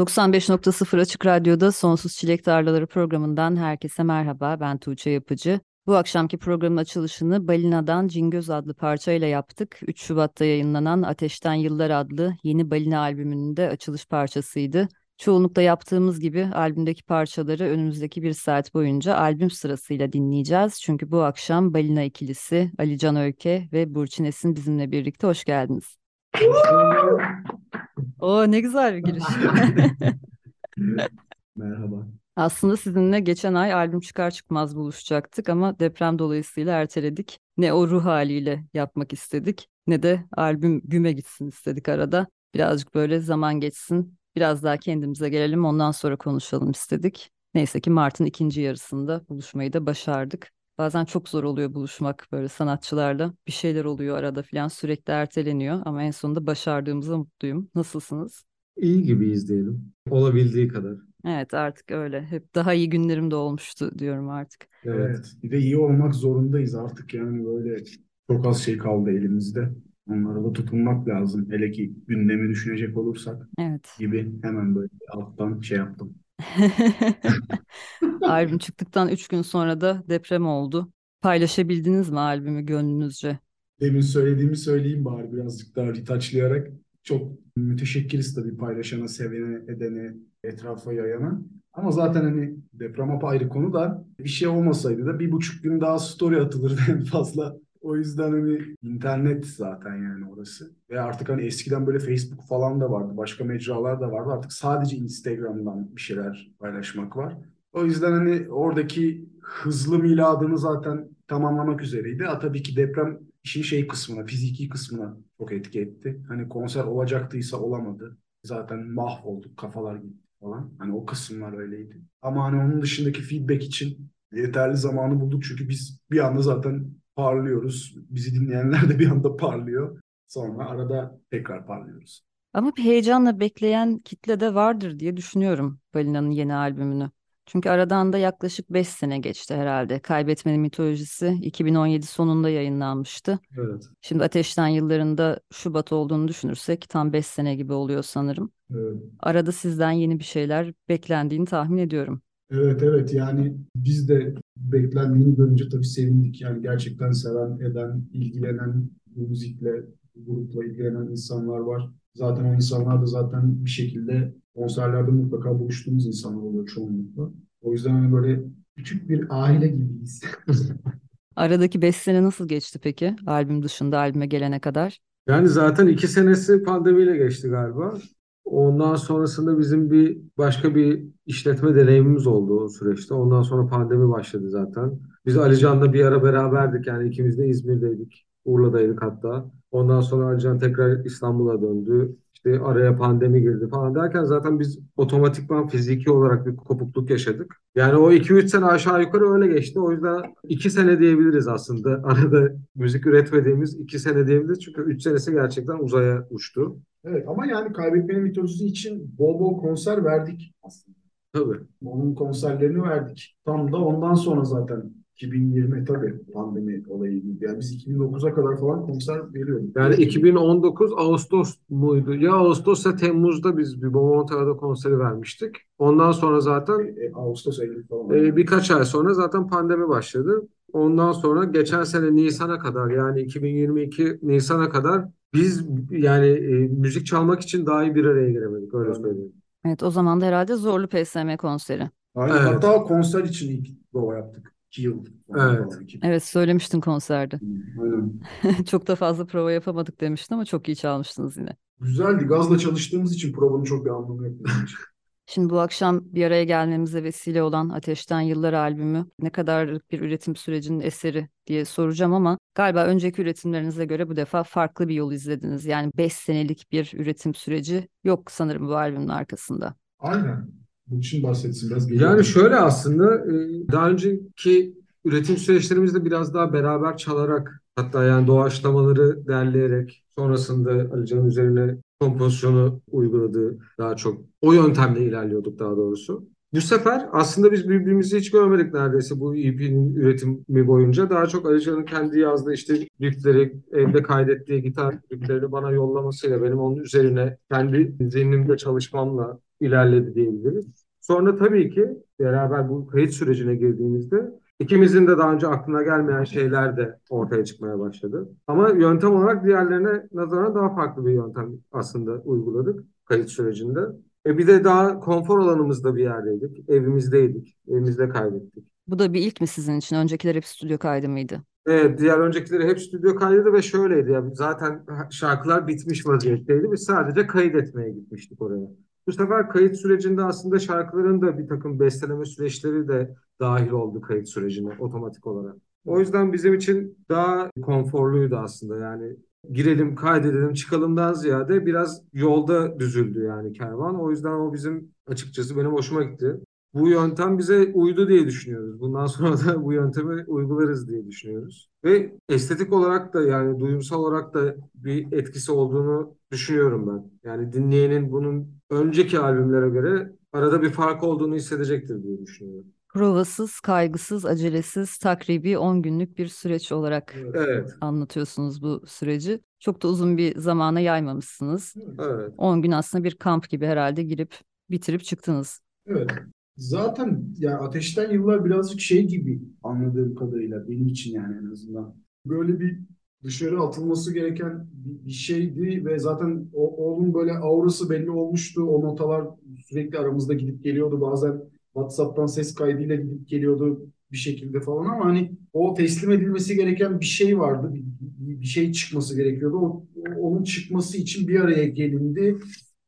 95.0 Açık Radyo'da Sonsuz Çilek Tarlaları programından herkese merhaba. Ben Tuğçe Yapıcı. Bu akşamki programın açılışını Balina'dan Cingöz adlı parçayla yaptık. 3 Şubat'ta yayınlanan Ateşten Yıllar adlı yeni Balina albümünün de açılış parçasıydı. Çoğunlukla yaptığımız gibi albümdeki parçaları önümüzdeki bir saat boyunca albüm sırasıyla dinleyeceğiz. Çünkü bu akşam Balina ikilisi Ali Can Öykü ve Burçin Esin bizimle birlikte hoş geldiniz. O ne güzel bir giriş. Merhaba. Aslında sizinle geçen ay albüm çıkar çıkmaz buluşacaktık ama deprem dolayısıyla erteledik. Ne o ruh haliyle yapmak istedik ne de albüm güme gitsin istedik arada. Birazcık böyle zaman geçsin, biraz daha kendimize gelelim ondan sonra konuşalım istedik. Neyse ki Mart'ın ikinci yarısında buluşmayı da başardık. Bazen çok zor oluyor buluşmak böyle sanatçılarla. Bir şeyler oluyor arada falan sürekli erteleniyor ama en sonunda başardığımıza mutluyum. Nasılsınız? İyi gibiyiz diyelim. Olabildiği kadar. Evet artık öyle. Hep daha iyi günlerim de olmuştu diyorum artık. Evet. evet. Bir de iyi olmak zorundayız artık yani böyle çok az şey kaldı elimizde. Onlara da tutunmak lazım. Hele ki gündemi düşünecek olursak evet. gibi hemen böyle alttan şey yaptım. Albüm çıktıktan üç gün sonra da deprem oldu. Paylaşabildiniz mi albümü gönlünüzce? Demin söylediğimi söyleyeyim bari birazcık daha ritaçlayarak. Çok müteşekkiriz tabii paylaşana, sevene, edene, etrafa yayana. Ama zaten hani deprem apayrı konu da bir şey olmasaydı da bir buçuk gün daha story atılırdı en fazla. O yüzden hani internet zaten yani orası. Ve artık hani eskiden böyle Facebook falan da vardı. Başka mecralar da vardı. Artık sadece Instagram'dan bir şeyler paylaşmak var. O yüzden hani oradaki hızlı miladını zaten tamamlamak üzereydi. Ha, tabii ki deprem işin şey kısmına, fiziki kısmına çok etki etti. Hani konser olacaktıysa olamadı. Zaten mahvolduk, kafalar gitti falan. Hani o kısımlar öyleydi. Ama hani onun dışındaki feedback için yeterli zamanı bulduk. Çünkü biz bir anda zaten parlıyoruz. Bizi dinleyenler de bir anda parlıyor. Sonra arada tekrar parlıyoruz. Ama bir heyecanla bekleyen kitle de vardır diye düşünüyorum Balina'nın yeni albümünü. Çünkü aradan da yaklaşık 5 sene geçti herhalde. Kaybetmenin mitolojisi 2017 sonunda yayınlanmıştı. Evet. Şimdi Ateşten yıllarında Şubat olduğunu düşünürsek tam 5 sene gibi oluyor sanırım. Evet. Arada sizden yeni bir şeyler beklendiğini tahmin ediyorum. Evet evet yani biz de beklendiğini görünce tabii sevindik. Yani gerçekten seven, eden, ilgilenen bu müzikle, bu grupla ilgilenen insanlar var. Zaten o insanlar da zaten bir şekilde konserlerde mutlaka buluştuğumuz insanlar oluyor çoğunlukla. O yüzden hani böyle küçük bir aile gibiyiz. Aradaki 5 sene nasıl geçti peki? Albüm dışında albüme gelene kadar. Yani zaten iki senesi pandemiyle geçti galiba. Ondan sonrasında bizim bir başka bir işletme deneyimimiz oldu o süreçte. Ondan sonra pandemi başladı zaten. Biz Alican'la bir ara beraberdik yani ikimiz de İzmir'deydik. Urla'daydık hatta. Ondan sonra Alican tekrar İstanbul'a döndü. İşte araya pandemi girdi falan derken zaten biz otomatikman fiziki olarak bir kopukluk yaşadık. Yani o 2-3 sene aşağı yukarı öyle geçti. O yüzden 2 sene diyebiliriz aslında. Arada müzik üretmediğimiz 2 sene diyebiliriz. Çünkü 3 senesi gerçekten uzaya uçtu. Evet ama yani kaybetmenin mitolojisi için bol bol konser verdik aslında. Tabii. Onun konserlerini verdik. Tam da ondan sonra zaten 2020 tabii pandemi olayı gibi. Yani biz 2009'a kadar falan konser veriyorduk. Yani 2019 Ağustos muydu? Ya Ağustos ya Temmuz'da biz bir Momonta'da konseri vermiştik. Ondan sonra zaten e, e, Ağustos Eylül falan. E, birkaç ay sonra zaten pandemi başladı. Ondan sonra geçen sene Nisan'a kadar yani 2022 Nisan'a kadar biz yani e, müzik çalmak için daha iyi bir araya giremedik öyle söyleyeyim. Evet o zaman da herhalde zorlu PSM konseri. Aynen. Evet. Hatta konser için ilk prova yaptık. 2 yıl. Evet. Evet söylemiştin konserde. Aynen. çok da fazla prova yapamadık demiştin ama çok iyi çalmıştınız yine. Güzeldi. Gazla çalıştığımız için provanın çok bir anlamı yok. Şimdi bu akşam bir araya gelmemize vesile olan Ateşten Yıllar albümü ne kadarlık bir üretim sürecinin eseri diye soracağım ama galiba önceki üretimlerinize göre bu defa farklı bir yol izlediniz. Yani 5 senelik bir üretim süreci yok sanırım bu albümün arkasında. Aynen. Bu için bahsetsin biraz. Yani şöyle aslında e, daha önceki üretim süreçlerimizde biraz daha beraber çalarak hatta yani doğaçlamaları derleyerek sonrasında Ali üzerine kompozisyonu uyguladığı daha çok o yöntemle ilerliyorduk daha doğrusu. Bu sefer aslında biz birbirimizi hiç görmedik neredeyse bu EP'nin üretimi boyunca. Daha çok Ali kendi yazdığı işte riffleri, evde kaydettiği gitar rifflerini bana yollamasıyla benim onun üzerine kendi zihnimde çalışmamla ilerledi diyebiliriz. Sonra tabii ki beraber bu kayıt sürecine girdiğimizde ikimizin de daha önce aklına gelmeyen şeyler de ortaya çıkmaya başladı. Ama yöntem olarak diğerlerine nazaran daha farklı bir yöntem aslında uyguladık kayıt sürecinde. E bir de daha konfor alanımızda bir yerdeydik. Evimizdeydik. Evimizde kaydettik. Bu da bir ilk mi sizin için? Öncekiler hep stüdyo kaydı mıydı? Evet, diğer öncekileri hep stüdyo kaydıydı ve şöyleydi ya zaten şarkılar bitmiş vaziyetteydi. Biz sadece kaydetmeye gitmiştik oraya. Bu sefer kayıt sürecinde aslında şarkıların da bir takım besteleme süreçleri de dahil oldu kayıt sürecine otomatik olarak. O yüzden bizim için daha konforluydu aslında yani girelim kaydedelim çıkalımdan ziyade biraz yolda düzüldü yani kervan. O yüzden o bizim açıkçası benim hoşuma gitti. Bu yöntem bize uydu diye düşünüyoruz. Bundan sonra da bu yöntemi uygularız diye düşünüyoruz. Ve estetik olarak da yani duyumsal olarak da bir etkisi olduğunu düşünüyorum ben. Yani dinleyenin bunun önceki albümlere göre arada bir fark olduğunu hissedecektir diye düşünüyorum. Provasız, kaygısız, acelesiz, takribi 10 günlük bir süreç olarak Evet. anlatıyorsunuz bu süreci. Çok da uzun bir zamana yaymamışsınız. Evet. 10 gün aslında bir kamp gibi herhalde girip bitirip çıktınız. Evet. Zaten yani Ateşten Yıllar birazcık şey gibi anladığım kadarıyla benim için yani en azından. Böyle bir dışarı atılması gereken bir, şeydi ve zaten o, onun böyle aurası belli olmuştu. O notalar sürekli aramızda gidip geliyordu. Bazen WhatsApp'tan ses kaydıyla gidip geliyordu bir şekilde falan ama hani o teslim edilmesi gereken bir şey vardı. Bir, bir şey çıkması gerekiyordu. O, onun çıkması için bir araya gelindi.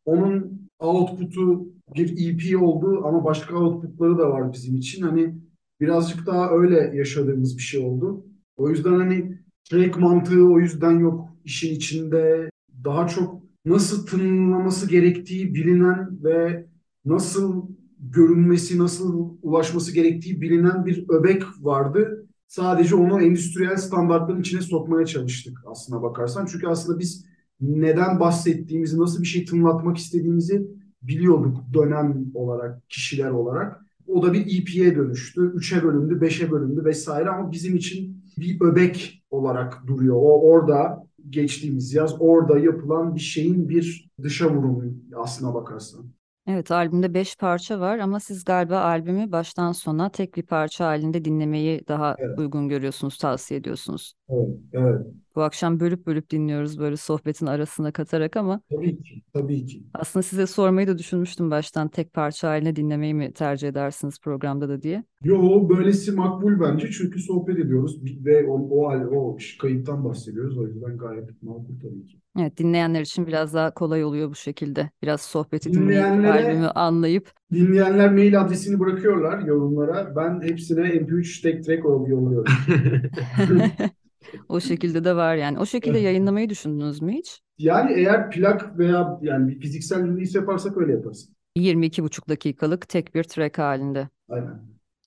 Onun output'u bir EP oldu ama başka output'ları da var bizim için. Hani birazcık daha öyle yaşadığımız bir şey oldu. O yüzden hani track mantığı o yüzden yok işin içinde. Daha çok nasıl tınlaması gerektiği bilinen ve nasıl görünmesi, nasıl ulaşması gerektiği bilinen bir öbek vardı. Sadece onu endüstriyel standartların içine sokmaya çalıştık aslına bakarsan. Çünkü aslında biz neden bahsettiğimizi, nasıl bir şey tınlatmak istediğimizi biliyorduk dönem olarak, kişiler olarak. O da bir EP'ye dönüştü. Üçe bölündü, beşe bölündü vesaire ama bizim için bir öbek olarak duruyor. O orada geçtiğimiz yaz orada yapılan bir şeyin bir dışa vurumu aslına bakarsan. Evet, albümde beş parça var ama siz galiba albümü baştan sona tek bir parça halinde dinlemeyi daha Evet. uygun görüyorsunuz, tavsiye ediyorsunuz. Evet, evet. Bu akşam bölüp bölüp dinliyoruz böyle sohbetin arasına katarak ama Tabii ki, tabii ki. aslında size sormayı da düşünmüştüm baştan tek parça haline dinlemeyi mi tercih edersiniz programda da diye. Yo, böylesi makbul bence çünkü sohbet ediyoruz ve o, o, o kayıttan bahsediyoruz. O yüzden gayet makul tabii ki. Evet, dinleyenler için biraz daha kolay oluyor bu şekilde. Biraz sohbeti dinleyip albümü anlayıp Dinleyenler mail adresini bırakıyorlar yorumlara. Ben hepsine MP3 tek track yolluyorum. o şekilde de var yani. O şekilde Evet. yayınlamayı düşündünüz mü hiç? Yani eğer plak veya yani bir fiziksel release yaparsak öyle yaparız. 22,5 dakikalık tek bir track halinde. Aynen.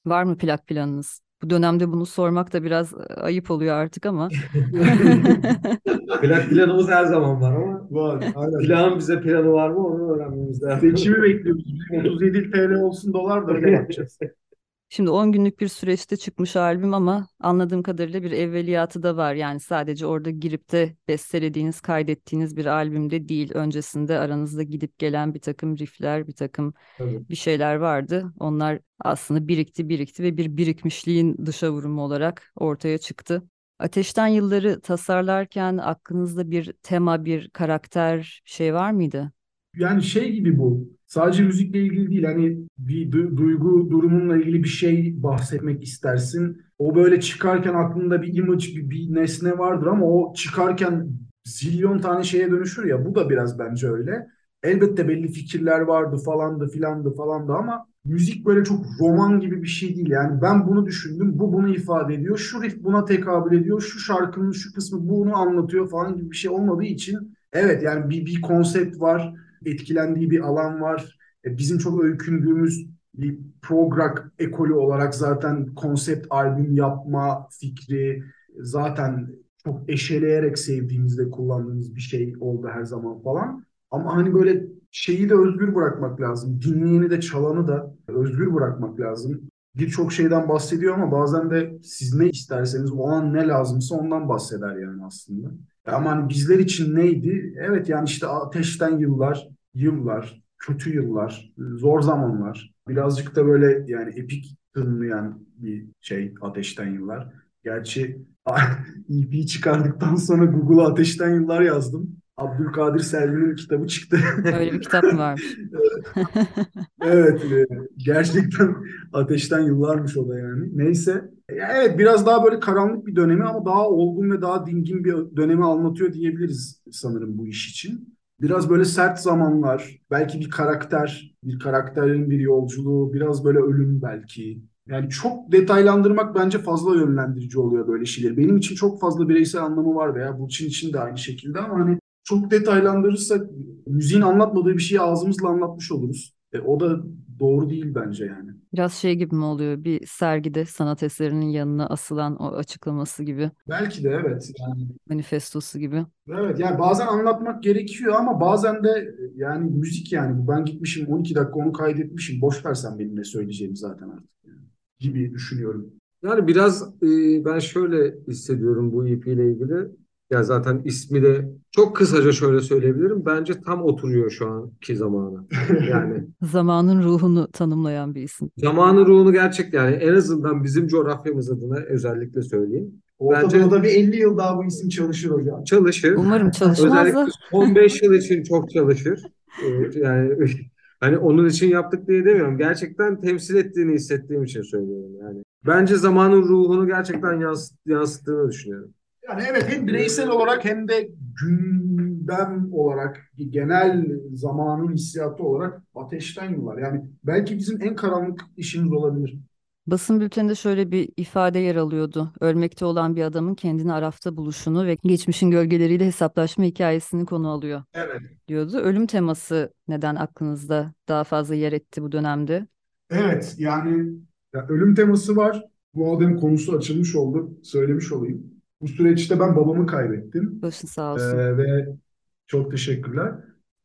Var mı plak planınız? Bu dönemde bunu sormak da biraz e, ayıp oluyor artık ama. Plak planımız her zaman var ama Var. Aynen. plan bize planı var mı onu öğrenmemiz lazım. Seçimi bekliyoruz. 37 TL olsun dolar da öyle bakacağız. Şimdi 10 günlük bir süreçte çıkmış albüm ama anladığım kadarıyla bir evveliyatı da var. Yani sadece orada girip de bestelediğiniz, kaydettiğiniz bir albümde değil. Öncesinde aranızda gidip gelen bir takım riffler, bir takım Tabii. bir şeyler vardı. Onlar aslında birikti, birikti ve bir birikmişliğin dışa vurumu olarak ortaya çıktı. Ateşten Yılları tasarlarken aklınızda bir tema, bir karakter bir şey var mıydı? Yani şey gibi bu. Sadece müzikle ilgili değil. Hani bir du- duygu durumunla ilgili bir şey bahsetmek istersin. O böyle çıkarken aklında bir image, bir, bir nesne vardır ama o çıkarken zilyon tane şeye dönüşür ya. Bu da biraz bence öyle. Elbette belli fikirler vardı falandı filandı falandı ama müzik böyle çok roman gibi bir şey değil. Yani ben bunu düşündüm, bu bunu ifade ediyor, şu riff buna tekabül ediyor, şu şarkının şu kısmı bunu anlatıyor falan gibi bir şey olmadığı için evet yani bir, bir konsept var, etkilendiği bir alan var. E, bizim çok öykündüğümüz bir prog rock ekolü olarak zaten konsept albüm yapma fikri zaten çok eşeleyerek sevdiğimizde kullandığımız bir şey oldu her zaman falan. Ama hani böyle şeyi de özgür bırakmak lazım. Dinleyeni de çalanı da özgür bırakmak lazım. Birçok şeyden bahsediyor ama bazen de siz ne isterseniz o an ne lazımsa ondan bahseder yani aslında. Ama hani bizler için neydi? Evet yani işte ateşten yıllar, yıllar, kötü yıllar, zor zamanlar. Birazcık da böyle yani epik tınlayan bir şey Ateşten Yıllar. Gerçi EP çıkardıktan sonra Google'a Ateşten Yıllar yazdım. Abdülkadir Selvi'nin kitabı çıktı. Öyle bir kitap mı varmış? Evet, e, gerçekten ateşten yıllarmış o da yani. Neyse. Ya Evet, biraz daha böyle karanlık bir dönemi ama daha olgun ve daha dingin bir dönemi anlatıyor diyebiliriz sanırım bu iş için. Biraz böyle sert zamanlar, belki bir karakter, bir karakterin bir yolculuğu, biraz böyle ölüm belki. Yani çok detaylandırmak bence fazla yönlendirici oluyor böyle şeyler. Benim için çok fazla bireysel anlamı var veya Burçin için de aynı şekilde ama hani çok detaylandırırsak müziğin anlatmadığı bir şeyi ağzımızla anlatmış oluruz. E, o da doğru değil bence yani. Biraz şey gibi mi oluyor? Bir sergide sanat eserinin yanına asılan o açıklaması gibi, Belki de evet. Yani manifestosu gibi. evet yani bazen anlatmak gerekiyor ama bazen de yani müzik yani ben gitmişim 12 dakika onu kaydetmişim. Boş versen benim ne söyleyeceğim zaten artık yani, gibi düşünüyorum. Yani biraz e, ben şöyle hissediyorum bu EP ile ilgili. Ya zaten ismi de çok kısaca şöyle söyleyebilirim. Bence tam oturuyor şu anki zamana. Yani Zamanın ruhunu tanımlayan bir isim. zamanın ruhunu gerçek yani en azından bizim coğrafyamız adına özellikle söyleyeyim. Orta Bence- Doğu'da bir 50 yıl daha bu isim çalışır hocam. Çalışır. Umarım çalışmaz Özellikle da son 5 yıl için çok çalışır. Ee, yani hani onun için yaptık diye demiyorum. Gerçekten temsil ettiğini hissettiğim için söylüyorum yani. Bence zamanın ruhunu gerçekten yansıt, yansıttığını düşünüyorum. Yani evet hem bireysel olarak hem de gündem olarak genel zamanın hissiyatı olarak ateşten yıllar. Yani belki bizim en karanlık işimiz olabilir. basın bülteninde şöyle bir ifade yer alıyordu. Ölmekte olan bir adamın kendini Araf'ta buluşunu ve geçmişin gölgeleriyle hesaplaşma hikayesini konu alıyor Evet. diyordu. Ölüm teması neden aklınızda daha fazla yer etti bu dönemde? Evet yani ya ölüm teması var. Bu adamın konusu açılmış oldu. Söylemiş olayım. Bu süreçte ben babamı kaybettim. Başın sağ Ee, olsun. ve çok teşekkürler.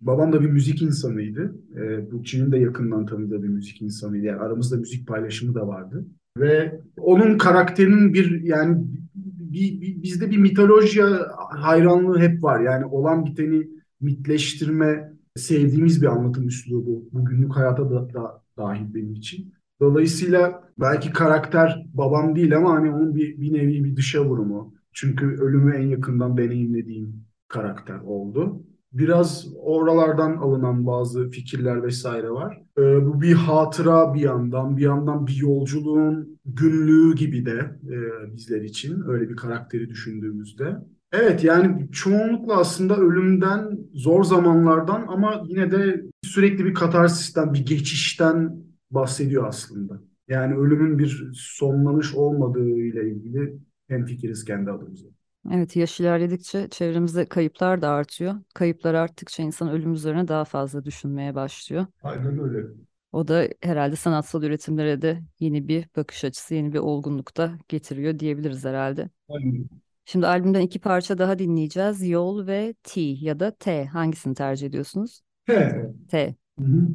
Babam da bir müzik insanıydı. Ee, Burçin'in de yakından tanıdığı bir müzik insanıydı. Yani aramızda müzik paylaşımı da vardı. Ve onun karakterinin bir yani bir, bir- bizde bir mitoloji hayranlığı hep var. Yani olan biteni mitleştirme sevdiğimiz bir anlatım üslubu. Bu günlük hayata da, da dahil benim için. Dolayısıyla belki karakter babam değil ama hani onun bir, bir nevi bir dışa vurumu. Çünkü ölümü en yakından deneyimlediğim karakter oldu. Biraz oralardan alınan bazı fikirler vesaire var. Ee, bu bir hatıra bir yandan, bir yandan bir yolculuğun günlüğü gibi de e, bizler için öyle bir karakteri düşündüğümüzde. Evet yani çoğunlukla aslında ölümden, zor zamanlardan ama yine de sürekli bir katarsisten, bir geçişten bahsediyor aslında. Yani ölümün bir sonlanış olmadığı ile ilgili hemfikiriz kendi adımıza. Evet, yaş ilerledikçe çevremizde kayıplar da artıyor. Kayıplar arttıkça insan ölüm üzerine daha fazla düşünmeye başlıyor. Aynen öyle. O da herhalde sanatsal üretimlere de yeni bir bakış açısı, yeni bir olgunluk da getiriyor diyebiliriz herhalde. Aynen. Şimdi albümden iki parça daha dinleyeceğiz. Yol ve T ya da T. Hangisini tercih ediyorsunuz? T. Hı hı.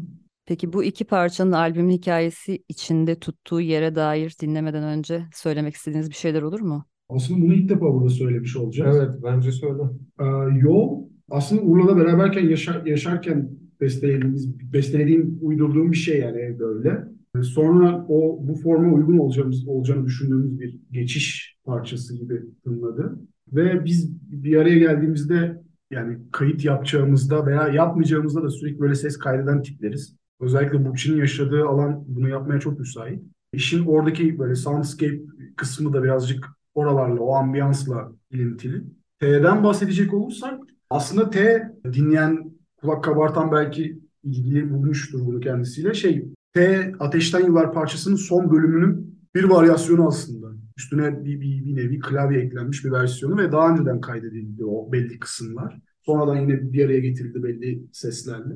Peki bu iki parçanın albümün hikayesi içinde tuttuğu yere dair dinlemeden önce söylemek istediğiniz bir şeyler olur mu? Aslında bunu ilk defa burada söylemiş olacağız. Evet bence söyle. Ee, yol aslında Urla'da beraberken yaşar, yaşarken bestelediğimiz, bestelediğim, uydurduğum bir şey yani evde öyle. Ee, Sonra o bu forma uygun olacağımız, olacağını düşündüğümüz bir geçiş parçası gibi tınladı. Ve biz bir araya geldiğimizde yani kayıt yapacağımızda veya yapmayacağımızda da sürekli böyle ses kaydeden tipleriz. Özellikle Burçin'in yaşadığı alan bunu yapmaya çok müsait. İşin oradaki böyle soundscape kısmı da birazcık oralarla, o ambiyansla ilintili. T'den bahsedecek olursak aslında T dinleyen kulak kabartan belki ilgili bulmuştur bunu kendisiyle. Şey T Ateşten Yıllar parçasının son bölümünün bir varyasyonu aslında. Üstüne bir, bir, bir nevi klavye eklenmiş bir versiyonu ve daha önceden kaydedildi o belli kısımlar. Sonradan yine bir araya getirildi belli seslerle.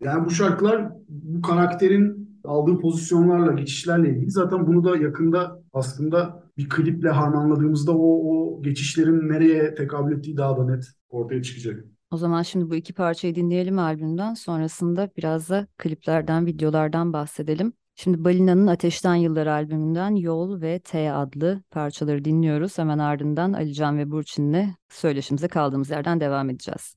Yani bu şarkılar bu karakterin aldığı pozisyonlarla, geçişlerle ilgili. Zaten bunu da yakında aslında bir kliple harmanladığımızda o, o geçişlerin nereye tekabül ettiği daha da net ortaya çıkacak. O zaman şimdi bu iki parçayı dinleyelim albümden. Sonrasında biraz da kliplerden, videolardan bahsedelim. Şimdi Balina'nın Ateşten Yıllar albümünden Yol ve T adlı parçaları dinliyoruz. Hemen ardından Alican ve Burçin'le söyleşimize kaldığımız yerden devam edeceğiz.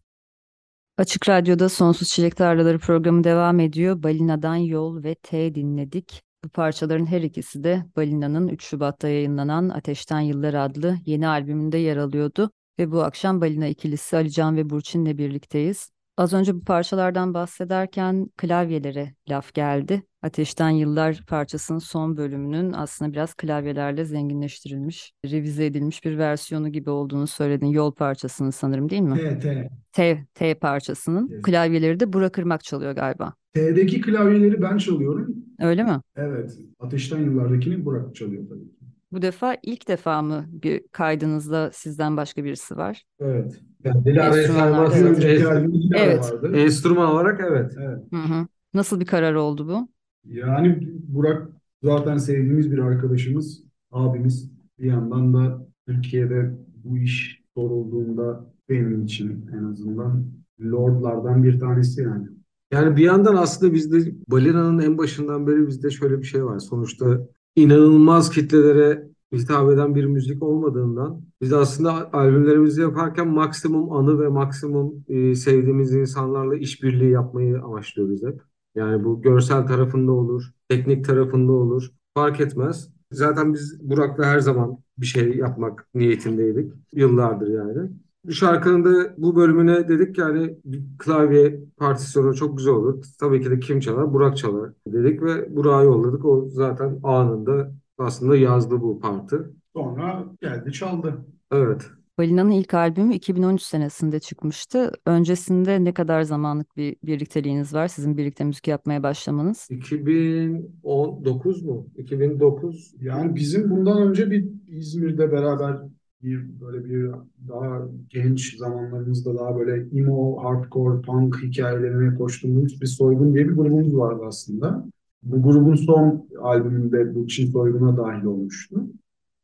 Açık Radyo'da Sonsuz Çilek Tarlaları programı devam ediyor. Balina'dan Yol ve T dinledik. Bu parçaların her ikisi de Balina'nın 3 Şubat'ta yayınlanan Ateşten Yıllar adlı yeni albümünde yer alıyordu. Ve bu akşam Balina ikilisi Alican ve Burçin'le birlikteyiz. Az önce bu parçalardan bahsederken klavyelere laf geldi. Ateşten Yıllar parçasının son bölümünün aslında biraz klavyelerle zenginleştirilmiş, revize edilmiş bir versiyonu gibi olduğunu söyledin. Yol parçasının sanırım değil mi? T, T. T, T parçasının. Evet. Klavyeleri de Burak Irmak çalıyor galiba. T'deki klavyeleri ben çalıyorum. Öyle mi? Evet. Ateşten yıllardakini Burak çalıyor tabii. Bu defa ilk defa mı bir kaydınızda sizden başka birisi var? Evet. Yani Enstrümanlar, Bir saymazsak önceki Dilara Evet. vardı. enstrüman olarak evet. Evet. Hı hı. Nasıl bir karar oldu bu? Yani Burak zaten sevdiğimiz bir arkadaşımız, abimiz. Bir yandan da Türkiye'de bu iş sorulduğunda benim için en azından lordlardan bir tanesi yani. Yani bir yandan aslında bizde Balina'nın en başından beri bizde şöyle bir şey var. Sonuçta inanılmaz kitlelere hitap eden bir müzik olmadığından biz aslında albümlerimizi yaparken maksimum anı ve maksimum e, sevdiğimiz insanlarla işbirliği yapmayı amaçlıyoruz hep. Yani bu görsel tarafında olur, teknik tarafında olur, fark etmez. Zaten biz Burak'la her zaman bir şey yapmak niyetindeydik. Yıllardır yani. Bu şarkının da bu bölümüne dedik ki yani bir klavye partisyonu çok güzel olur. Tabii ki de kim çalar? Burak çalar dedik ve Burak'a yolladık. O zaten anında aslında yazdı bu partı. Sonra geldi çaldı. Evet. Balina'nın ilk albümü 2013 senesinde çıkmıştı. Öncesinde ne kadar zamanlık bir birlikteliğiniz var? Sizin birlikte müzik yapmaya başlamanız. 2019 mu? 2009 Yani bizim bundan önce bir İzmir'de beraber bir böyle bir daha genç zamanlarımızda daha böyle emo, hardcore, punk hikayelerine koştuğumuz bir Soygun diye bir grubumuz vardı aslında. Bu grubun son albümünde bu Çin Soygun'a dahil olmuştu.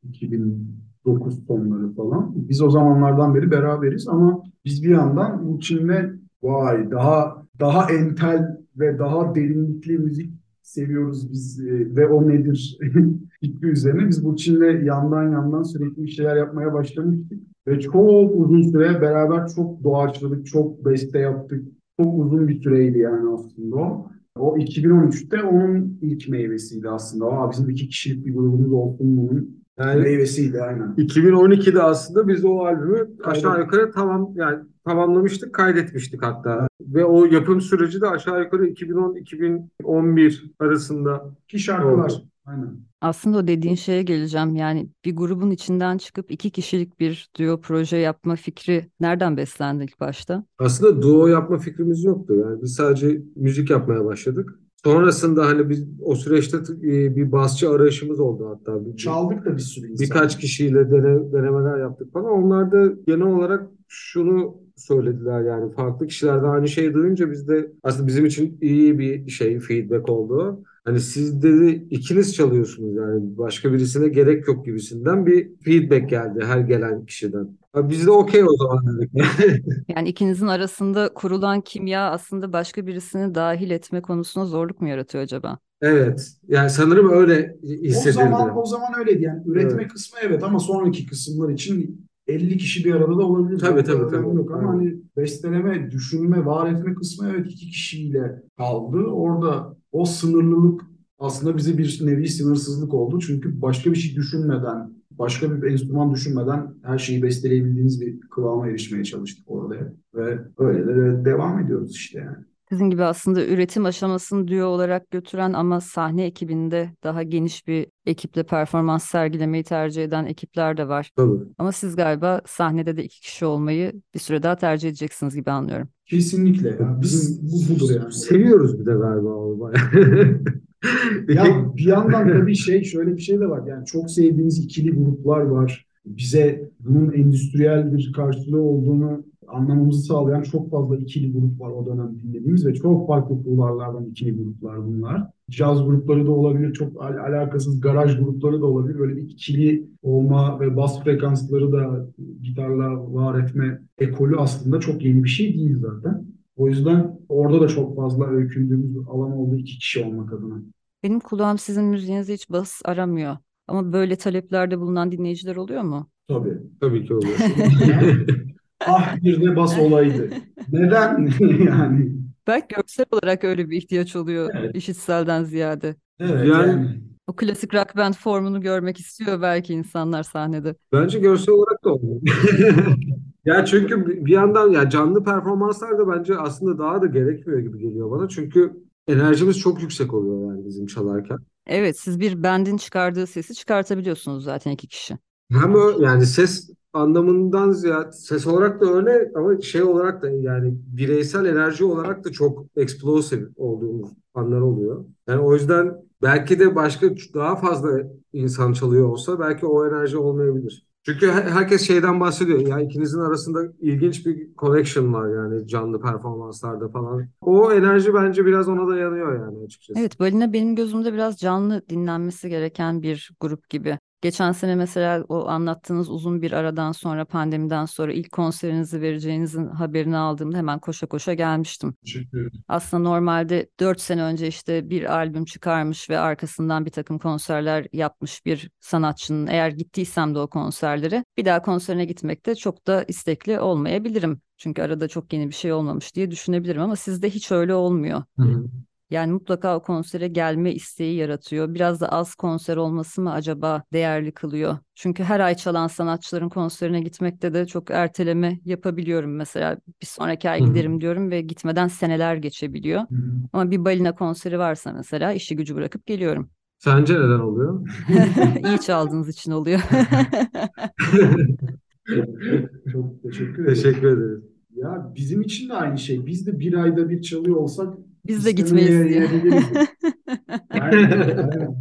2009 sonları falan. Biz o zamanlardan beri beraberiz ama biz bir yandan bu vay daha daha entel ve daha derinlikli müzik seviyoruz biz e, ve o nedir fikri üzerine biz bu Çin'le yandan yandan sürekli bir şeyler yapmaya başlamıştık. Ve çok uzun süre beraber çok doğaçladık, çok beste yaptık. Çok uzun bir süreydi yani aslında o. O 2013'te onun ilk meyvesiydi aslında. Aa, bizim iki kişilik bir grubumuz olsun bunun yani meyvesiydi aynen. 2012'de aslında biz o albümü aşağı yukarı tamam yani tamamlamıştık, kaydetmiştik hatta. Ve o yapım süreci de aşağı yukarı 2010-2011 arasında Ki şarkılar. Oldu. Aynen. Aslında o dediğin şeye geleceğim. Yani bir grubun içinden çıkıp iki kişilik bir duo proje yapma fikri nereden beslendi ilk başta? Aslında duo yapma fikrimiz yoktu. Yani biz sadece müzik yapmaya başladık. Sonrasında hani biz o süreçte e, bir basçı arayışımız oldu hatta. Bir- Çaldık da bir sürü insan. Birkaç kişiyle dene- denemeler yaptık falan. Onlar da genel olarak şunu söylediler yani farklı kişiler de aynı şeyi duyunca bizde aslında bizim için iyi bir şey feedback oldu. Hani siz dedi ikiniz çalıyorsunuz yani başka birisine gerek yok gibisinden bir feedback geldi her gelen kişiden. Biz de okey o zaman dedik. Yani ikinizin arasında kurulan kimya aslında başka birisini dahil etme konusunda zorluk mu yaratıyor acaba? Evet. Yani sanırım öyle O hissedildi. zaman o zaman öyleydi yani üretme Evet. kısmı evet ama sonraki kısımlar için 50 kişi bir arada da olabilir. Tabii, tabii, Problem tabii. Yok ama hani besteleme, düşünme, var etme kısmı evet iki kişiyle kaldı. Orada o sınırlılık aslında bize bir nevi sınırsızlık oldu. Çünkü başka bir şey düşünmeden, başka bir enstrüman düşünmeden her şeyi besteleyebildiğimiz bir kıvama erişmeye çalıştık orada. Ve öyle de devam ediyoruz işte yani. Sizin gibi aslında üretim aşamasını duo olarak götüren ama sahne ekibinde daha geniş bir ekiple performans sergilemeyi tercih eden ekipler de var. Tabii. Ama siz galiba sahnede de iki kişi olmayı bir süre daha tercih edeceksiniz gibi anlıyorum. Kesinlikle. ya. Bizim bu budur yani. Seviyoruz bir de galiba o bayağı. Ya bir yandan tabii şey şöyle bir şey de var. Yani çok sevdiğimiz ikili gruplar var. Bize bunun endüstriyel bir karşılığı olduğunu anlamamızı sağlayan çok fazla ikili grup var o dönem dinlediğimiz ve çok farklı kulvarlardan ikili gruplar bunlar. Caz grupları da olabilir, çok al- alakasız garaj grupları da olabilir. Böyle bir ikili olma ve bas frekansları da gitarla var etme ekolü aslında çok yeni bir şey değil zaten. O yüzden orada da çok fazla öykündüğümüz alan oldu iki kişi olmak adına. Benim kulağım sizin müziğinizde hiç bas aramıyor. Ama böyle taleplerde bulunan dinleyiciler oluyor mu? Tabii. Tabii ki oluyor. ah bir de bas olaydı. Neden yani? Belki görsel olarak öyle bir ihtiyaç oluyor Evet. işitselden ziyade. Evet Yani- yani. O klasik rock band formunu görmek istiyor belki insanlar sahnede. Bence görsel olarak da olmuyor. Ya çünkü bir yandan ya canlı performanslar da bence aslında daha da gerekmiyor gibi geliyor bana. Çünkü enerjimiz çok yüksek oluyor yani bizim çalarken. Evet, siz bir bandin çıkardığı sesi çıkartabiliyorsunuz zaten iki kişi. Hem o yani ses anlamından ziyade ses olarak da öyle ama şey olarak da yani bireysel enerji olarak da çok explosive olduğumuz anlar oluyor. Yani o yüzden belki de başka daha fazla insan çalıyor olsa belki o enerji olmayabilir. Çünkü her- herkes şeyden bahsediyor. Ya ikinizin arasında ilginç bir connection var yani canlı performanslarda falan. O enerji bence biraz ona dayanıyor yani açıkçası. Evet, Balina benim gözümde biraz canlı dinlenmesi gereken bir grup gibi. Geçen sene mesela o anlattığınız uzun bir aradan sonra, pandemiden sonra ilk konserinizi vereceğinizin haberini aldığımda hemen koşa koşa gelmiştim. Aslında normalde 4 sene önce işte bir albüm çıkarmış ve arkasından bir takım konserler yapmış bir sanatçının eğer gittiysem de o konserlere bir daha konserine gitmekte çok da istekli olmayabilirim. Çünkü arada çok yeni bir şey olmamış diye düşünebilirim ama sizde hiç öyle olmuyor. Hı hı. Yani mutlaka o konsere gelme isteği yaratıyor. Biraz da az konser olması mı acaba değerli kılıyor? Çünkü her ay çalan sanatçıların konserine gitmekte de çok erteleme yapabiliyorum mesela. Bir sonraki ay giderim diyorum ve gitmeden seneler geçebiliyor. Hı. Ama bir balina konseri varsa mesela işi gücü bırakıp geliyorum. Sence neden oluyor? İyi çaldığınız için oluyor. Çok teşekkür ederim. Teşekkür ederiz. Ya bizim için de aynı şey. Biz de bir ayda bir çalıyor olsak Biz de gitmeyiz aynen.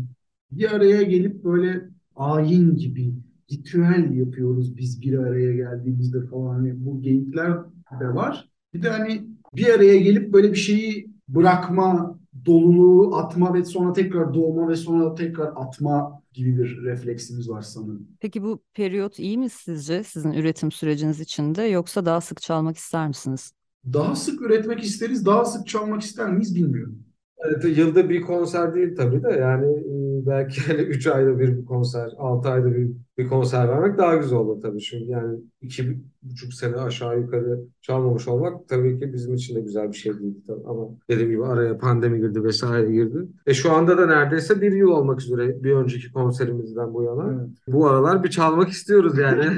Bir araya gelip böyle ayin gibi ritüel yapıyoruz biz bir araya geldiğimizde falan. Hani bu geyikler de var. Bir de hani bir araya gelip böyle bir şeyi bırakma, doluluğu atma ve sonra tekrar doğma ve sonra tekrar atma gibi bir refleksimiz var sanırım. Peki bu periyot iyi mi sizce sizin üretim süreciniz içinde yoksa daha sık çalmak ister misiniz? Daha sık üretmek isteriz, daha sık çalmak ister miyiz bilmiyorum. Evet, yılda bir konser değil tabii de yani e, belki hani 3 ayda bir konser, 6 ayda bir bir konser vermek daha güzel olur tabii. Çünkü yani iki buçuk sene aşağı yukarı çalmamış olmak tabii ki bizim için de güzel bir şey değil tabii. Ama dediğim gibi araya pandemi girdi vesaire girdi. E şu anda da neredeyse bir yıl olmak üzere bir önceki konserimizden bu yana. Evet. Bu aralar bir çalmak istiyoruz yani.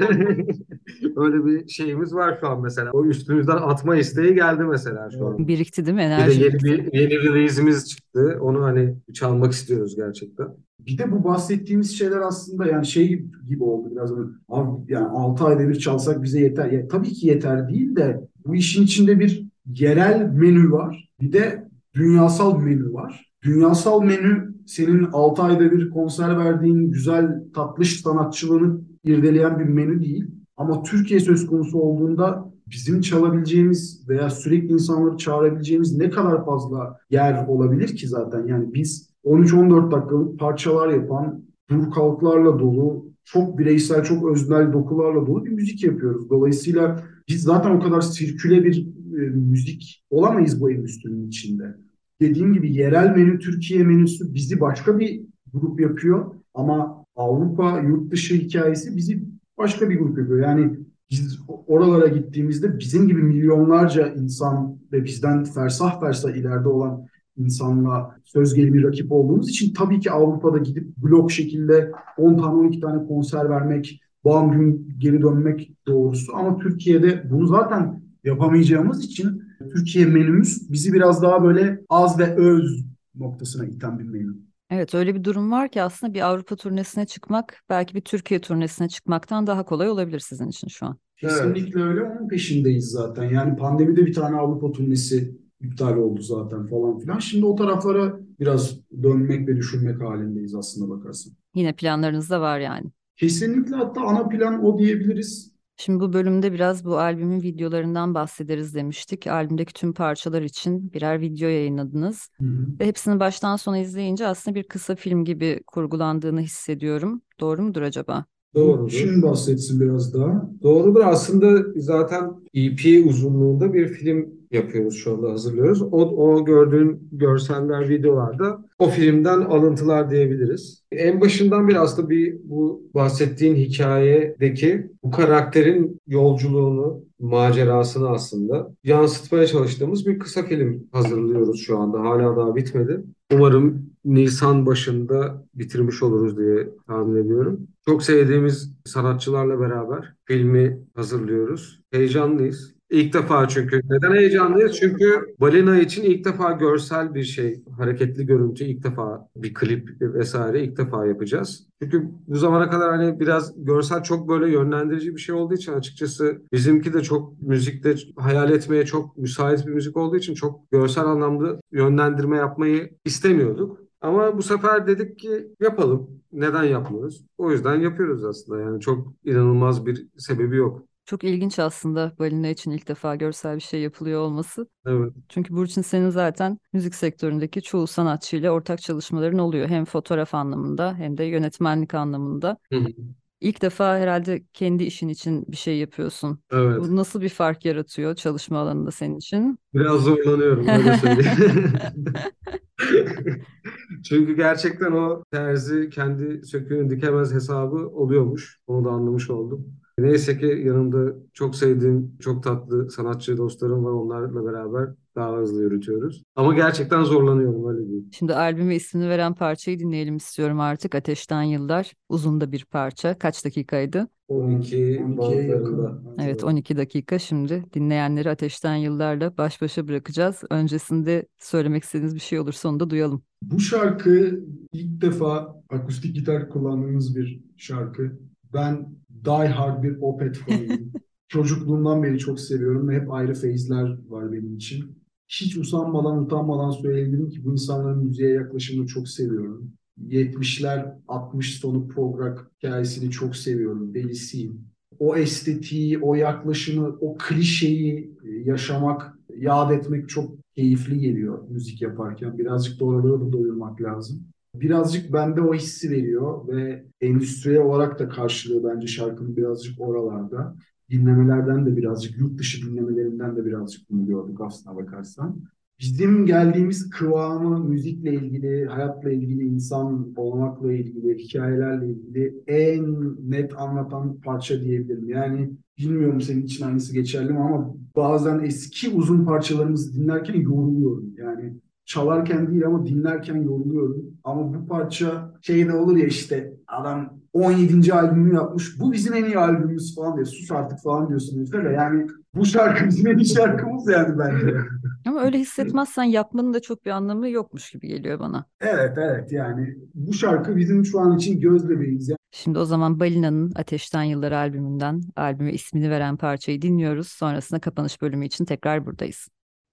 Öyle bir şeyimiz var şu an mesela. O üstümüzden atma isteği geldi mesela şu an. Birikti değil mi Bir de enerji? yeni bir yeni release'imiz çıktı. Onu hani çalmak istiyoruz gerçekten. Bir de bu bahsettiğimiz şeyler aslında yani şey gibi oldu biraz. Abi yani 6 ayda bir çalsak bize yeter. Ya, tabii ki yeter değil de bu işin içinde bir yerel menü var. Bir de dünyasal menü var. Dünyasal menü senin 6 ayda bir konser verdiğin güzel tatlış sanatçılığını irdeleyen bir menü değil. Ama Türkiye söz konusu olduğunda bizim çalabileceğimiz veya sürekli insanları çağırabileceğimiz ne kadar fazla yer olabilir ki zaten. Yani biz 13-14 dakikalık parçalar yapan, dur kalklarla dolu, çok bireysel, çok öznel dokularla dolu bir müzik yapıyoruz. Dolayısıyla biz zaten o kadar sirküle bir e, müzik olamayız bu endüstrinin içinde. Dediğim gibi yerel menü, Türkiye menüsü bizi başka bir grup yapıyor ama Avrupa, yurt dışı hikayesi bizi başka bir grup yapıyor. Yani biz oralara gittiğimizde bizim gibi milyonlarca insan ve bizden fersah fersah ileride olan insanla söz gelimi rakip olduğumuz için tabii ki Avrupa'da gidip blok şekilde 10 tane 12 tane konser vermek, bam gün geri dönmek doğrusu. Ama Türkiye'de bunu zaten yapamayacağımız için Türkiye menümüz bizi biraz daha böyle az ve öz noktasına iten bir menü. Evet öyle bir durum var ki aslında bir Avrupa turnesine çıkmak belki bir Türkiye turnesine çıkmaktan daha kolay olabilir sizin için şu an. Kesinlikle öyle. Onun peşindeyiz zaten. Yani pandemide bir tane Avrupa turnesi iptal oldu zaten falan filan. Şimdi o taraflara biraz dönmek ve düşünmek halindeyiz aslında bakarsın. Yine planlarınız da var yani. Kesinlikle hatta ana plan o diyebiliriz. Şimdi bu bölümde biraz bu albümün videolarından bahsederiz demiştik. Albümdeki tüm parçalar için birer video yayınladınız. Hı hı. Ve hepsini baştan sona izleyince aslında bir kısa film gibi kurgulandığını hissediyorum. Doğru mudur acaba? Doğrudur. Şimdi bahsetsin biraz daha. Doğrudur. Aslında zaten EP uzunluğunda bir film yapıyoruz şu anda hazırlıyoruz. O, o gördüğün görseller, videolarda o filmden alıntılar diyebiliriz. En başından beri aslında bir bu bahsettiğin hikayedeki bu karakterin yolculuğunu, macerasını aslında yansıtmaya çalıştığımız bir kısa film hazırlıyoruz şu anda. Hala daha bitmedi. Umarım Nisan başında bitirmiş oluruz diye tahmin ediyorum. Çok sevdiğimiz sanatçılarla beraber filmi hazırlıyoruz. Heyecanlıyız. İlk defa çünkü. Neden heyecanlıyız? Çünkü Balina için ilk defa görsel bir şey, hareketli görüntü ilk defa bir klip vesaire ilk defa yapacağız. Çünkü bu zamana kadar hani biraz görsel çok böyle yönlendirici bir şey olduğu için açıkçası bizimki de çok müzikte hayal etmeye çok müsait bir müzik olduğu için çok görsel anlamda yönlendirme yapmayı istemiyorduk. Ama bu sefer dedik ki yapalım. Neden yapmıyoruz? O yüzden yapıyoruz aslında. Yani çok inanılmaz bir sebebi yok. Çok ilginç aslında balina için ilk defa görsel bir şey yapılıyor olması. Evet. Çünkü Burçin senin zaten müzik sektöründeki çoğu sanatçıyla ortak çalışmaların oluyor. Hem fotoğraf anlamında hem de yönetmenlik anlamında. Hı hı. İlk defa herhalde kendi işin için bir şey yapıyorsun. Evet. Bu nasıl bir fark yaratıyor çalışma alanında senin için? Biraz zorlanıyorum öyle söyleyeyim. Çünkü gerçekten o terzi kendi söküğünü dikemez hesabı oluyormuş. Onu da anlamış oldum. Neyse ki yanımda çok sevdiğim, çok tatlı sanatçı dostlarım var. Onlarla beraber daha hızlı yürütüyoruz. Ama gerçekten zorlanıyorum öyle diyeyim. Şimdi albüme ismini veren parçayı dinleyelim istiyorum artık. Ateşten Yıllar. Uzun da bir parça. Kaç dakikaydı? 12 12'ye bantlarında. yakın. Evet 12 dakika şimdi dinleyenleri Ateşten Yıllar'la baş başa bırakacağız. Öncesinde söylemek istediğiniz bir şey olursa onu da duyalım. Bu şarkı ilk defa akustik gitar kullandığımız bir şarkı. Ben die hard bir Opeth fanıyım. Çocukluğumdan beri çok seviyorum ve hep ayrı feyizler var benim için. Hiç usanmadan, utanmadan söyleyebilirim ki bu insanların müziğe yaklaşımını çok seviyorum. 70'ler, 60 sonu prog hikayesini çok seviyorum. Delisiyim. O estetiği, o yaklaşımı, o klişeyi e, yaşamak, yad etmek çok keyifli geliyor müzik yaparken. Birazcık da oraları da doyurmak lazım. Birazcık bende o hissi veriyor ve endüstriyel olarak da karşılıyor bence şarkının birazcık oralarda. Dinlemelerden de birazcık, yurt dışı dinlemelerinden de birazcık bunu gördük aslına bakarsan. Bizim geldiğimiz kıvamı müzikle ilgili, hayatla ilgili, insan olmakla ilgili, hikayelerle ilgili en net anlatan parça diyebilirim. Yani bilmiyorum senin için aynısı geçerli mi ama bazen eski uzun parçalarımızı dinlerken yoruluyorum. Yani çalarken değil ama dinlerken yoruluyorum. Ama bu parça şey de olur ya işte adam 17. albümü yapmış. Bu bizim en iyi albümümüz falan diye. Sus artık falan diyorsun heriflere. Yani bu şarkı bizim en iyi şarkımız yani bence. Ama öyle hissetmezsen yapmanın da çok bir anlamı yokmuş gibi geliyor bana. Evet evet yani bu şarkı bizim şu an için göz bebeğimiz. Yani Şimdi o zaman Balina'nın Ateşten Yıllar albümünden albüme ismini veren parçayı dinliyoruz. Sonrasında kapanış bölümü için tekrar buradayız.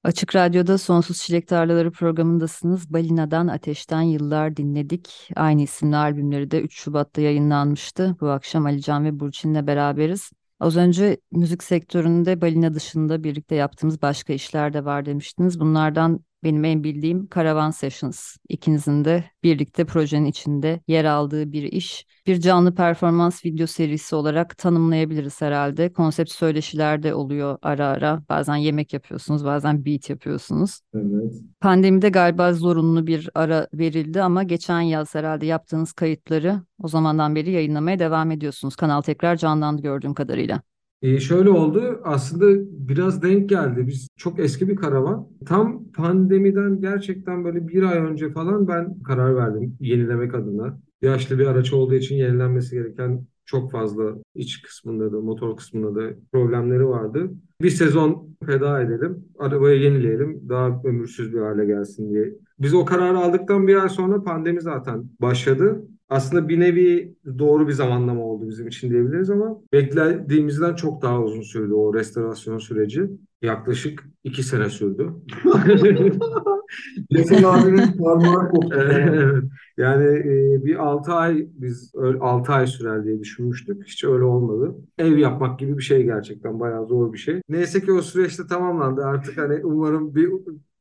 Açık Radyo'da Sonsuz Çilek Tarlaları programındasınız. Balina'dan Ateşten Yıllar dinledik. Aynı isimli albümleri de 3 Şubat'ta yayınlanmıştı. Bu akşam Alican ve Burçin'le beraberiz. Az önce müzik sektöründe Balina dışında birlikte yaptığımız başka işler de var demiştiniz. Bunlardan benim en bildiğim Caravan Sessions. İkinizin de birlikte projenin içinde yer aldığı bir iş. Bir canlı performans video serisi olarak tanımlayabiliriz herhalde. Konsept söyleşiler de oluyor ara ara. Bazen yemek yapıyorsunuz, bazen beat yapıyorsunuz. Evet. Pandemide galiba zorunlu bir ara verildi ama geçen yaz herhalde yaptığınız kayıtları o zamandan beri yayınlamaya devam ediyorsunuz. Kanal tekrar canlandı gördüğüm kadarıyla. E şöyle oldu aslında biraz denk geldi. Biz çok eski bir karavan. Tam pandemiden gerçekten böyle bir ay önce falan ben karar verdim yenilemek adına. Yaşlı bir araç olduğu için yenilenmesi gereken çok fazla iç kısmında da motor kısmında da problemleri vardı. Bir sezon feda edelim, arabayı yenileyelim, daha ömürsüz bir hale gelsin diye. Biz o kararı aldıktan bir ay sonra pandemi zaten başladı. Aslında bir nevi doğru bir zamanlama oldu bizim için diyebiliriz ama beklediğimizden çok daha uzun sürdü o restorasyon süreci. Yaklaşık iki sene sürdü. Hasan abinin parmağı koptu. Evet. Yani e, bir 6 ay biz 6 ay sürer diye düşünmüştük. Hiç öyle olmadı. Ev yapmak gibi bir şey gerçekten bayağı zor bir şey. Neyse ki o süreçte tamamlandı. Artık hani umarım bir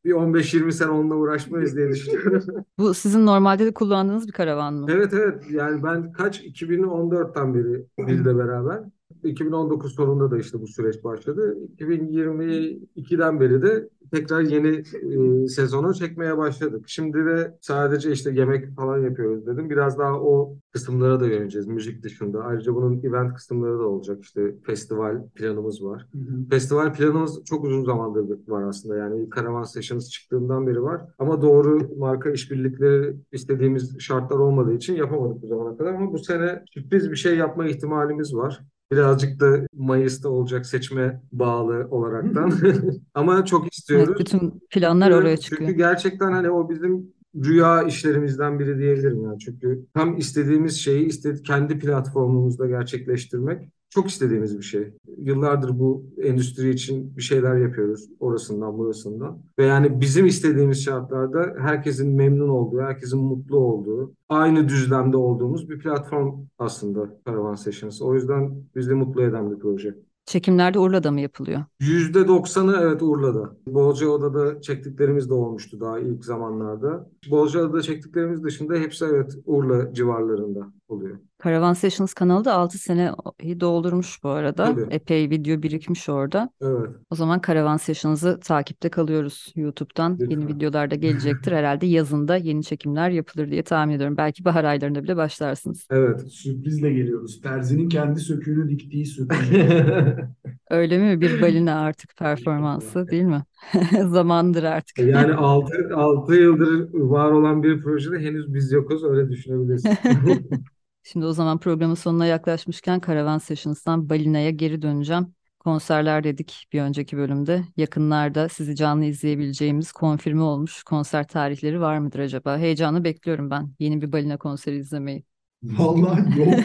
bir 15-20 sene onunla uğraşmayız diye düşünüyorum. Bu sizin normalde de kullandığınız bir karavan mı? Evet evet yani ben kaç 2014'ten beri bizle beraber 2019 sonunda da işte bu süreç başladı. 2022'den beri de tekrar yeni e, sezonu çekmeye başladık. Şimdi de sadece işte yemek falan yapıyoruz dedim. Biraz daha o kısımlara da yöneleceğiz müzik dışında. Ayrıca bunun event kısımları da olacak. İşte festival planımız var. Hı hı. Festival planımız çok uzun zamandır var aslında. Yani Karavan Sessions çıktığından beri var. Ama doğru marka işbirlikleri istediğimiz şartlar olmadığı için yapamadık bu zamana kadar. Ama bu sene sürpriz bir şey yapma ihtimalimiz var. Birazcık da Mayıs'ta olacak seçme bağlı olaraktan. Ama çok istiyoruz. Evet, bütün planlar çünkü, oraya çıkıyor. Çünkü gerçekten hani o bizim rüya işlerimizden biri diyebilirim yani. Çünkü tam istediğimiz şeyi istedi, kendi platformumuzda gerçekleştirmek çok istediğimiz bir şey. Yıllardır bu endüstri için bir şeyler yapıyoruz orasından burasından. Ve yani bizim istediğimiz şartlarda herkesin memnun olduğu, herkesin mutlu olduğu, aynı düzlemde olduğumuz bir platform aslında Caravan Sessions. O yüzden bizi mutlu eden bir proje. Çekimlerde Urla'da mı yapılıyor? %90'ı evet Urla'da. Bolcaada'da çektiklerimiz de olmuştu daha ilk zamanlarda. Bolcaada'da çektiklerimiz dışında hepsi evet Urla civarlarında oluyor. Caravan Sessions kanalı da 6 seneyi doldurmuş bu arada. Tabii. Epey video birikmiş orada. Evet. O zaman Caravan Sessions'ı takipte kalıyoruz YouTube'dan. Lütfen. Yeni videolar da gelecektir. Herhalde yazında yeni çekimler yapılır diye tahmin ediyorum. Belki bahar aylarında bile başlarsınız. Evet. Sürprizle geliyoruz. Terzinin kendi söküğünü diktiği sürpriz. Öyle mi? Bir balina artık performansı değil mi? Zamandır artık. Yani 6 6 yıldır var olan bir projede henüz biz yokuz öyle düşünebilirsin. Şimdi o zaman programın sonuna yaklaşmışken Caravan Sessions'tan Balina'ya geri döneceğim. Konserler dedik bir önceki bölümde. Yakınlarda sizi canlı izleyebileceğimiz konfirme olmuş konser tarihleri var mıdır acaba? Heyecanla bekliyorum ben yeni bir Balina konseri izlemeyi. Vallahi yok.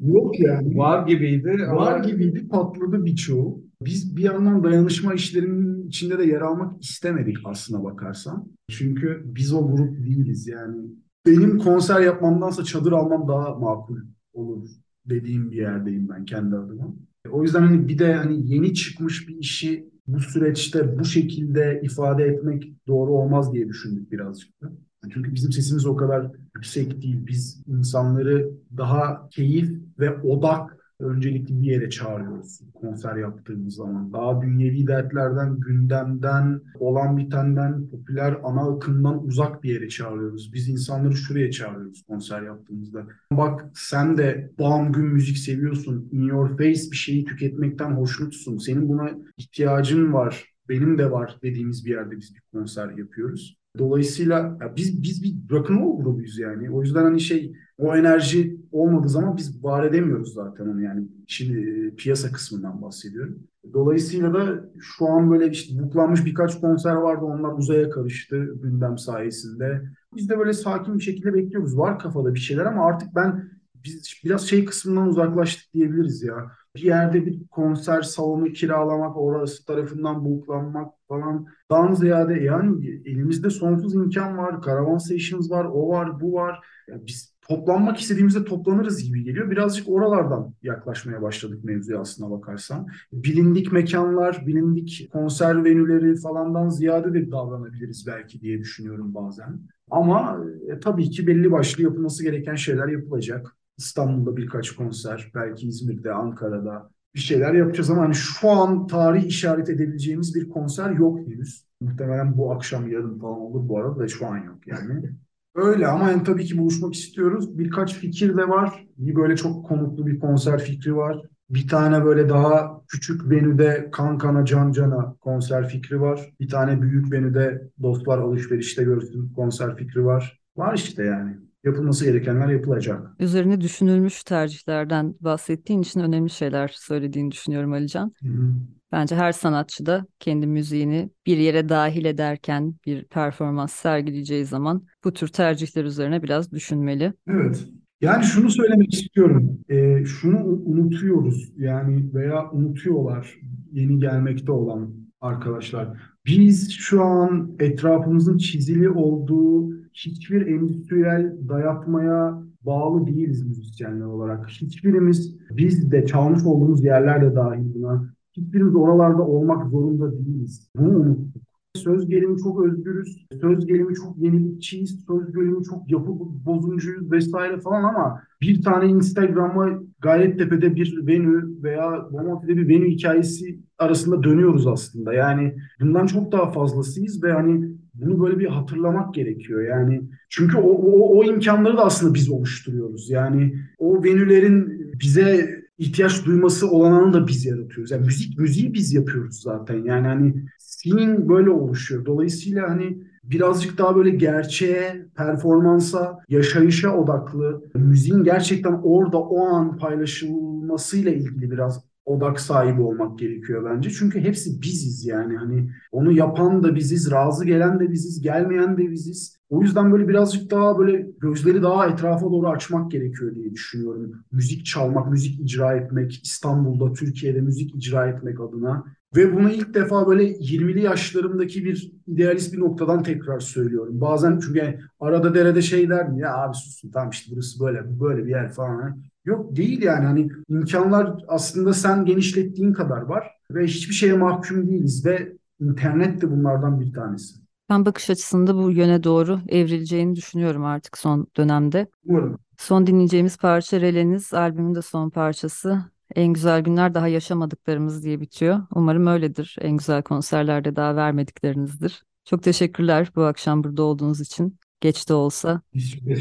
yok yani. Var gibiydi ama Var gibiydi patladı birçoğu. Biz bir yandan dayanışma işlerinin içinde de yer almak istemedik aslına bakarsan. Çünkü biz o grup değiliz yani. Benim konser yapmamdansa çadır almam daha makul olur dediğim bir yerdeyim ben kendi adıma. O yüzden hani bir de hani yeni çıkmış bir işi bu süreçte bu şekilde ifade etmek doğru olmaz diye düşündük birazcık da. Çünkü bizim sesimiz o kadar yüksek değil. Biz insanları daha keyif ve odak öncelikli bir yere çağırıyoruz konser yaptığımız zaman. Daha dünyevi dertlerden, gündemden, olan bitenden, popüler ana akımdan uzak bir yere çağırıyoruz. Biz insanları şuraya çağırıyoruz konser yaptığımızda. Bak sen de bağım gün müzik seviyorsun. In your face bir şeyi tüketmekten hoşnutsun. Senin buna ihtiyacın var. Benim de var dediğimiz bir yerde biz bir konser yapıyoruz. Dolayısıyla ya biz biz bir rock'n'roll grubuyuz yani. O yüzden hani şey o enerji olmadığı zaman biz var edemiyoruz zaten onu yani. Şimdi piyasa kısmından bahsediyorum. Dolayısıyla da şu an böyle işte buklanmış birkaç konser vardı. Onlar uzaya karıştı gündem sayesinde. Biz de böyle sakin bir şekilde bekliyoruz. Var kafada bir şeyler ama artık ben biz biraz şey kısmından uzaklaştık diyebiliriz ya. Bir yerde bir konser salonu kiralamak, orası tarafından buklanmak falan. Daha ziyade yani elimizde sonsuz imkan var. Caravan Sessions var, o var, bu var. Ya biz toplanmak istediğimizde toplanırız gibi geliyor. Birazcık oralardan yaklaşmaya başladık mevzuya aslına bakarsan. Bilindik mekanlar, bilindik konser venüleri falandan ziyade de davranabiliriz belki diye düşünüyorum bazen. Ama e, tabii ki belli başlı yapılması gereken şeyler yapılacak. İstanbul'da birkaç konser, belki İzmir'de, Ankara'da bir şeyler yapacağız ama hani şu an tarih işaret edebileceğimiz bir konser yok henüz. Muhtemelen bu akşam yarın falan olur bu arada da şu an yok yani. Öyle ama yani tabii ki buluşmak istiyoruz. Birkaç fikir de var. Bir böyle çok konuklu bir konser fikri var. Bir tane böyle daha küçük venüde kan kana can cana konser fikri var. Bir tane büyük venüde dostlar alışverişte görsün konser fikri var. Var işte yani yapılması gerekenler yapılacak. Üzerine düşünülmüş tercihlerden bahsettiğin için önemli şeyler söylediğini düşünüyorum Alican. Hı hı. Bence her sanatçı da kendi müziğini bir yere dahil ederken bir performans sergileyeceği zaman bu tür tercihler üzerine biraz düşünmeli. Evet. Yani şunu söylemek istiyorum. Ee, şunu unutuyoruz yani veya unutuyorlar yeni gelmekte olan arkadaşlar. Biz şu an etrafımızın çizili olduğu hiçbir endüstriyel dayatmaya bağlı değiliz müzisyenler olarak. Hiçbirimiz biz de çalmış olduğumuz yerler de dahil buna. Hiçbirimiz oralarda olmak zorunda değiliz. Bunu unuttuk. söz gelimi çok özgürüz, söz gelimi çok yenilikçiyiz, söz gelimi çok yapı bozuncuyuz vesaire falan ama bir tane Instagram'a Gayrettepe'de bir venue veya Bomonti'de bir venue hikayesi arasında dönüyoruz aslında. Yani bundan çok daha fazlasıyız ve hani bunu böyle bir hatırlamak gerekiyor. Yani çünkü o, o, o imkanları da aslında biz oluşturuyoruz. Yani o venülerin bize ihtiyaç duyması olanağını da biz yaratıyoruz. Yani müzik müziği biz yapıyoruz zaten. Yani hani scene böyle oluşuyor. Dolayısıyla hani birazcık daha böyle gerçeğe, performansa, yaşayışa odaklı, müziğin gerçekten orada o an paylaşılmasıyla ilgili biraz odak sahibi olmak gerekiyor bence. Çünkü hepsi biziz yani. Hani onu yapan da biziz, razı gelen de biziz, gelmeyen de biziz. O yüzden böyle birazcık daha böyle gözleri daha etrafa doğru açmak gerekiyor diye düşünüyorum. Müzik çalmak, müzik icra etmek, İstanbul'da, Türkiye'de müzik icra etmek adına. Ve bunu ilk defa böyle 20'li yaşlarımdaki bir idealist bir noktadan tekrar söylüyorum. Bazen çünkü arada derede şey derdim ya abi susun tamam işte burası böyle böyle bir yer falan. Yok değil yani hani imkanlar aslında sen genişlettiğin kadar var ve hiçbir şeye mahkum değiliz ve internet de bunlardan bir tanesi. Ben bakış açısında bu yöne doğru evrileceğini düşünüyorum artık son dönemde. Umarım. Son dinleyeceğimiz parça Releniz albümün de son parçası. En güzel günler daha yaşamadıklarımız diye bitiyor. Umarım öyledir. En güzel konserlerde daha vermediklerinizdir. Çok teşekkürler bu akşam burada olduğunuz için. Geç de olsa.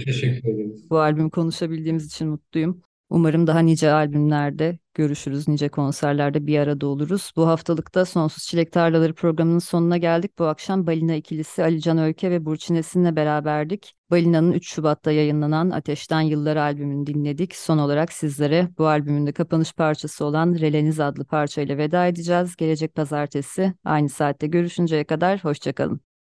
Teşekkür ederiz. Bu albümü konuşabildiğimiz için mutluyum. Umarım daha nice albümlerde görüşürüz, nice konserlerde bir arada oluruz. Bu haftalıkta Sonsuz Çilek Tarlaları programının sonuna geldik. Bu akşam Balina ikilisi Ali Can Öykü ve Burçin Esin'le beraberdik. Balina'nın 3 Şubat'ta yayınlanan Ateşten Yıllar albümünü dinledik. Son olarak sizlere bu albümün de kapanış parçası olan Releniz adlı parçayla veda edeceğiz. Gelecek pazartesi aynı saatte görüşünceye kadar hoşçakalın.